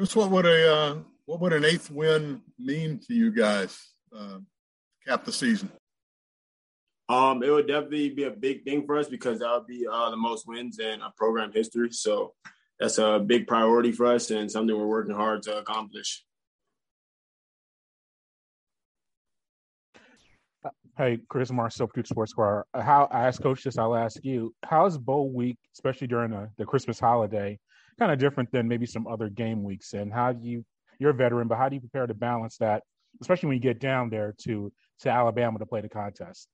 Chris, what would a uh, what would an eighth win mean to you guys? Uh, cap the season. Um, it would definitely be a big thing for us because that would be uh, the most wins in a program history. So that's a big priority for us and something we're working hard to accomplish. Hey, Chris Marcel, The Sports Inquirer. How I asked Coach this, I'll ask you: How's bowl week, especially during the, the Christmas holiday, kind of different than maybe some other game weeks? And how do you? You're a veteran, but how do you prepare to balance that, especially when you get down there to to Alabama to play the contest?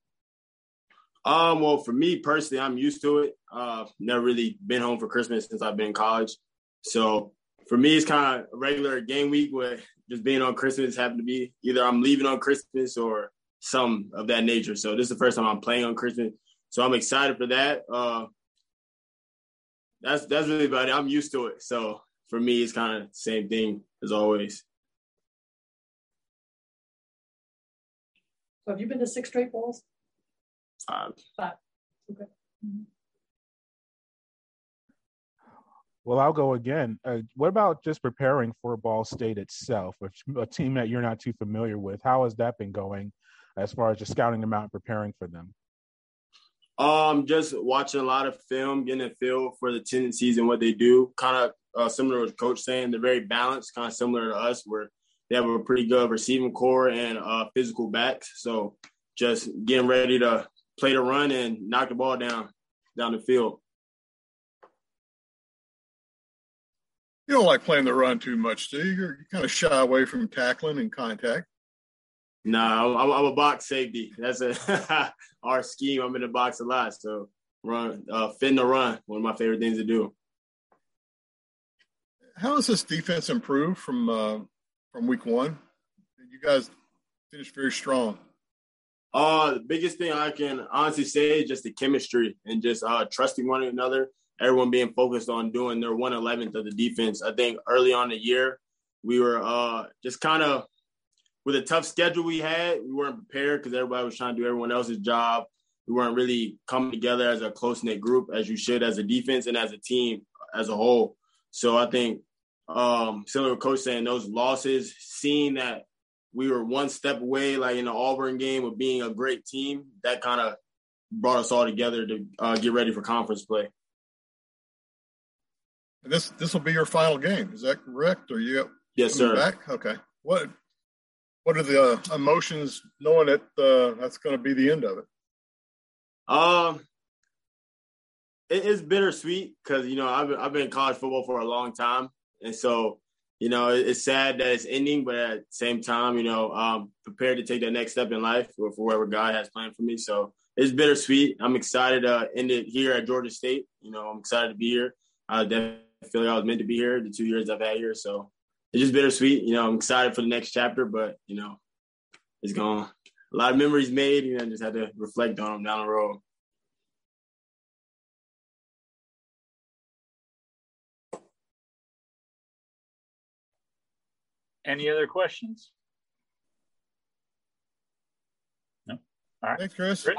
Um, well, for me personally, I'm used to it. Uh, never really been home for Christmas since I've been in college. So for me, it's kind of regular game week where just being on Christmas happened to be either I'm leaving on Christmas or some of that nature. So this is the first time I'm playing on Christmas. So I'm excited for that. Uh, that's that's really about it. I'm used to it. So for me, it's kind of the same thing as always. So have you been to six straight bowls? Five. Five. Okay. Mm-hmm. Well, I'll go again. Uh, what about just preparing for Ball State itself, a, a team that you're not too familiar with? How has that been going as far as just scouting them out and preparing for them? Um, just watching a lot of film, getting a feel for the tendencies and what they do. Kind of uh, similar to Coach saying, they're very balanced, kind of similar to us, where they have a pretty good receiving corps and uh, physical backs. So just getting ready to play the run and knock the ball down down the field. You don't like playing the run too much, do you? You're kind of shy away from tackling and contact. No, nah, I'm, I'm, a box safety. That's a our scheme. I'm in the box a lot, so run, uh, fin the run. One of my favorite things to do. How has this defense improved from uh, from week one? You guys finished very strong. Uh, the biggest thing I can honestly say is just the chemistry and just uh, trusting one another. Everyone being focused on doing their one eleventh of the defense. I think early on the year we were uh, just kind of with a tough schedule we had. We weren't prepared because everybody was trying to do everyone else's job. We weren't really coming together as a close knit group as you should as a defense and as a team as a whole. So I think um, similar to coach saying those losses, seeing that we were one step away, like in the Auburn game, of being a great team. That kind of brought us all together to uh, get ready for conference play. This this will be your final game, is that correct? Are you yes, sir? Back? Okay. What what are the uh, emotions knowing that uh, that's going to be the end of it? Um, it is bittersweet because you know I've I've been in college football for a long time, and so you know, it's sad that it's ending, but at the same time, you know, um, prepared to take that next step in life for, for whatever God has planned for me. So it's bittersweet. I'm excited to end it here at Georgia State. You know, I'm excited to be here. I definitely feel like I was meant to be here the two years I've had here. So it's just bittersweet. You know, I'm excited for the next chapter, but you know, it's gone. A lot of memories made. You know, just had to reflect on them down the road. Any other questions? No. All right. Thanks, Chris. Chris?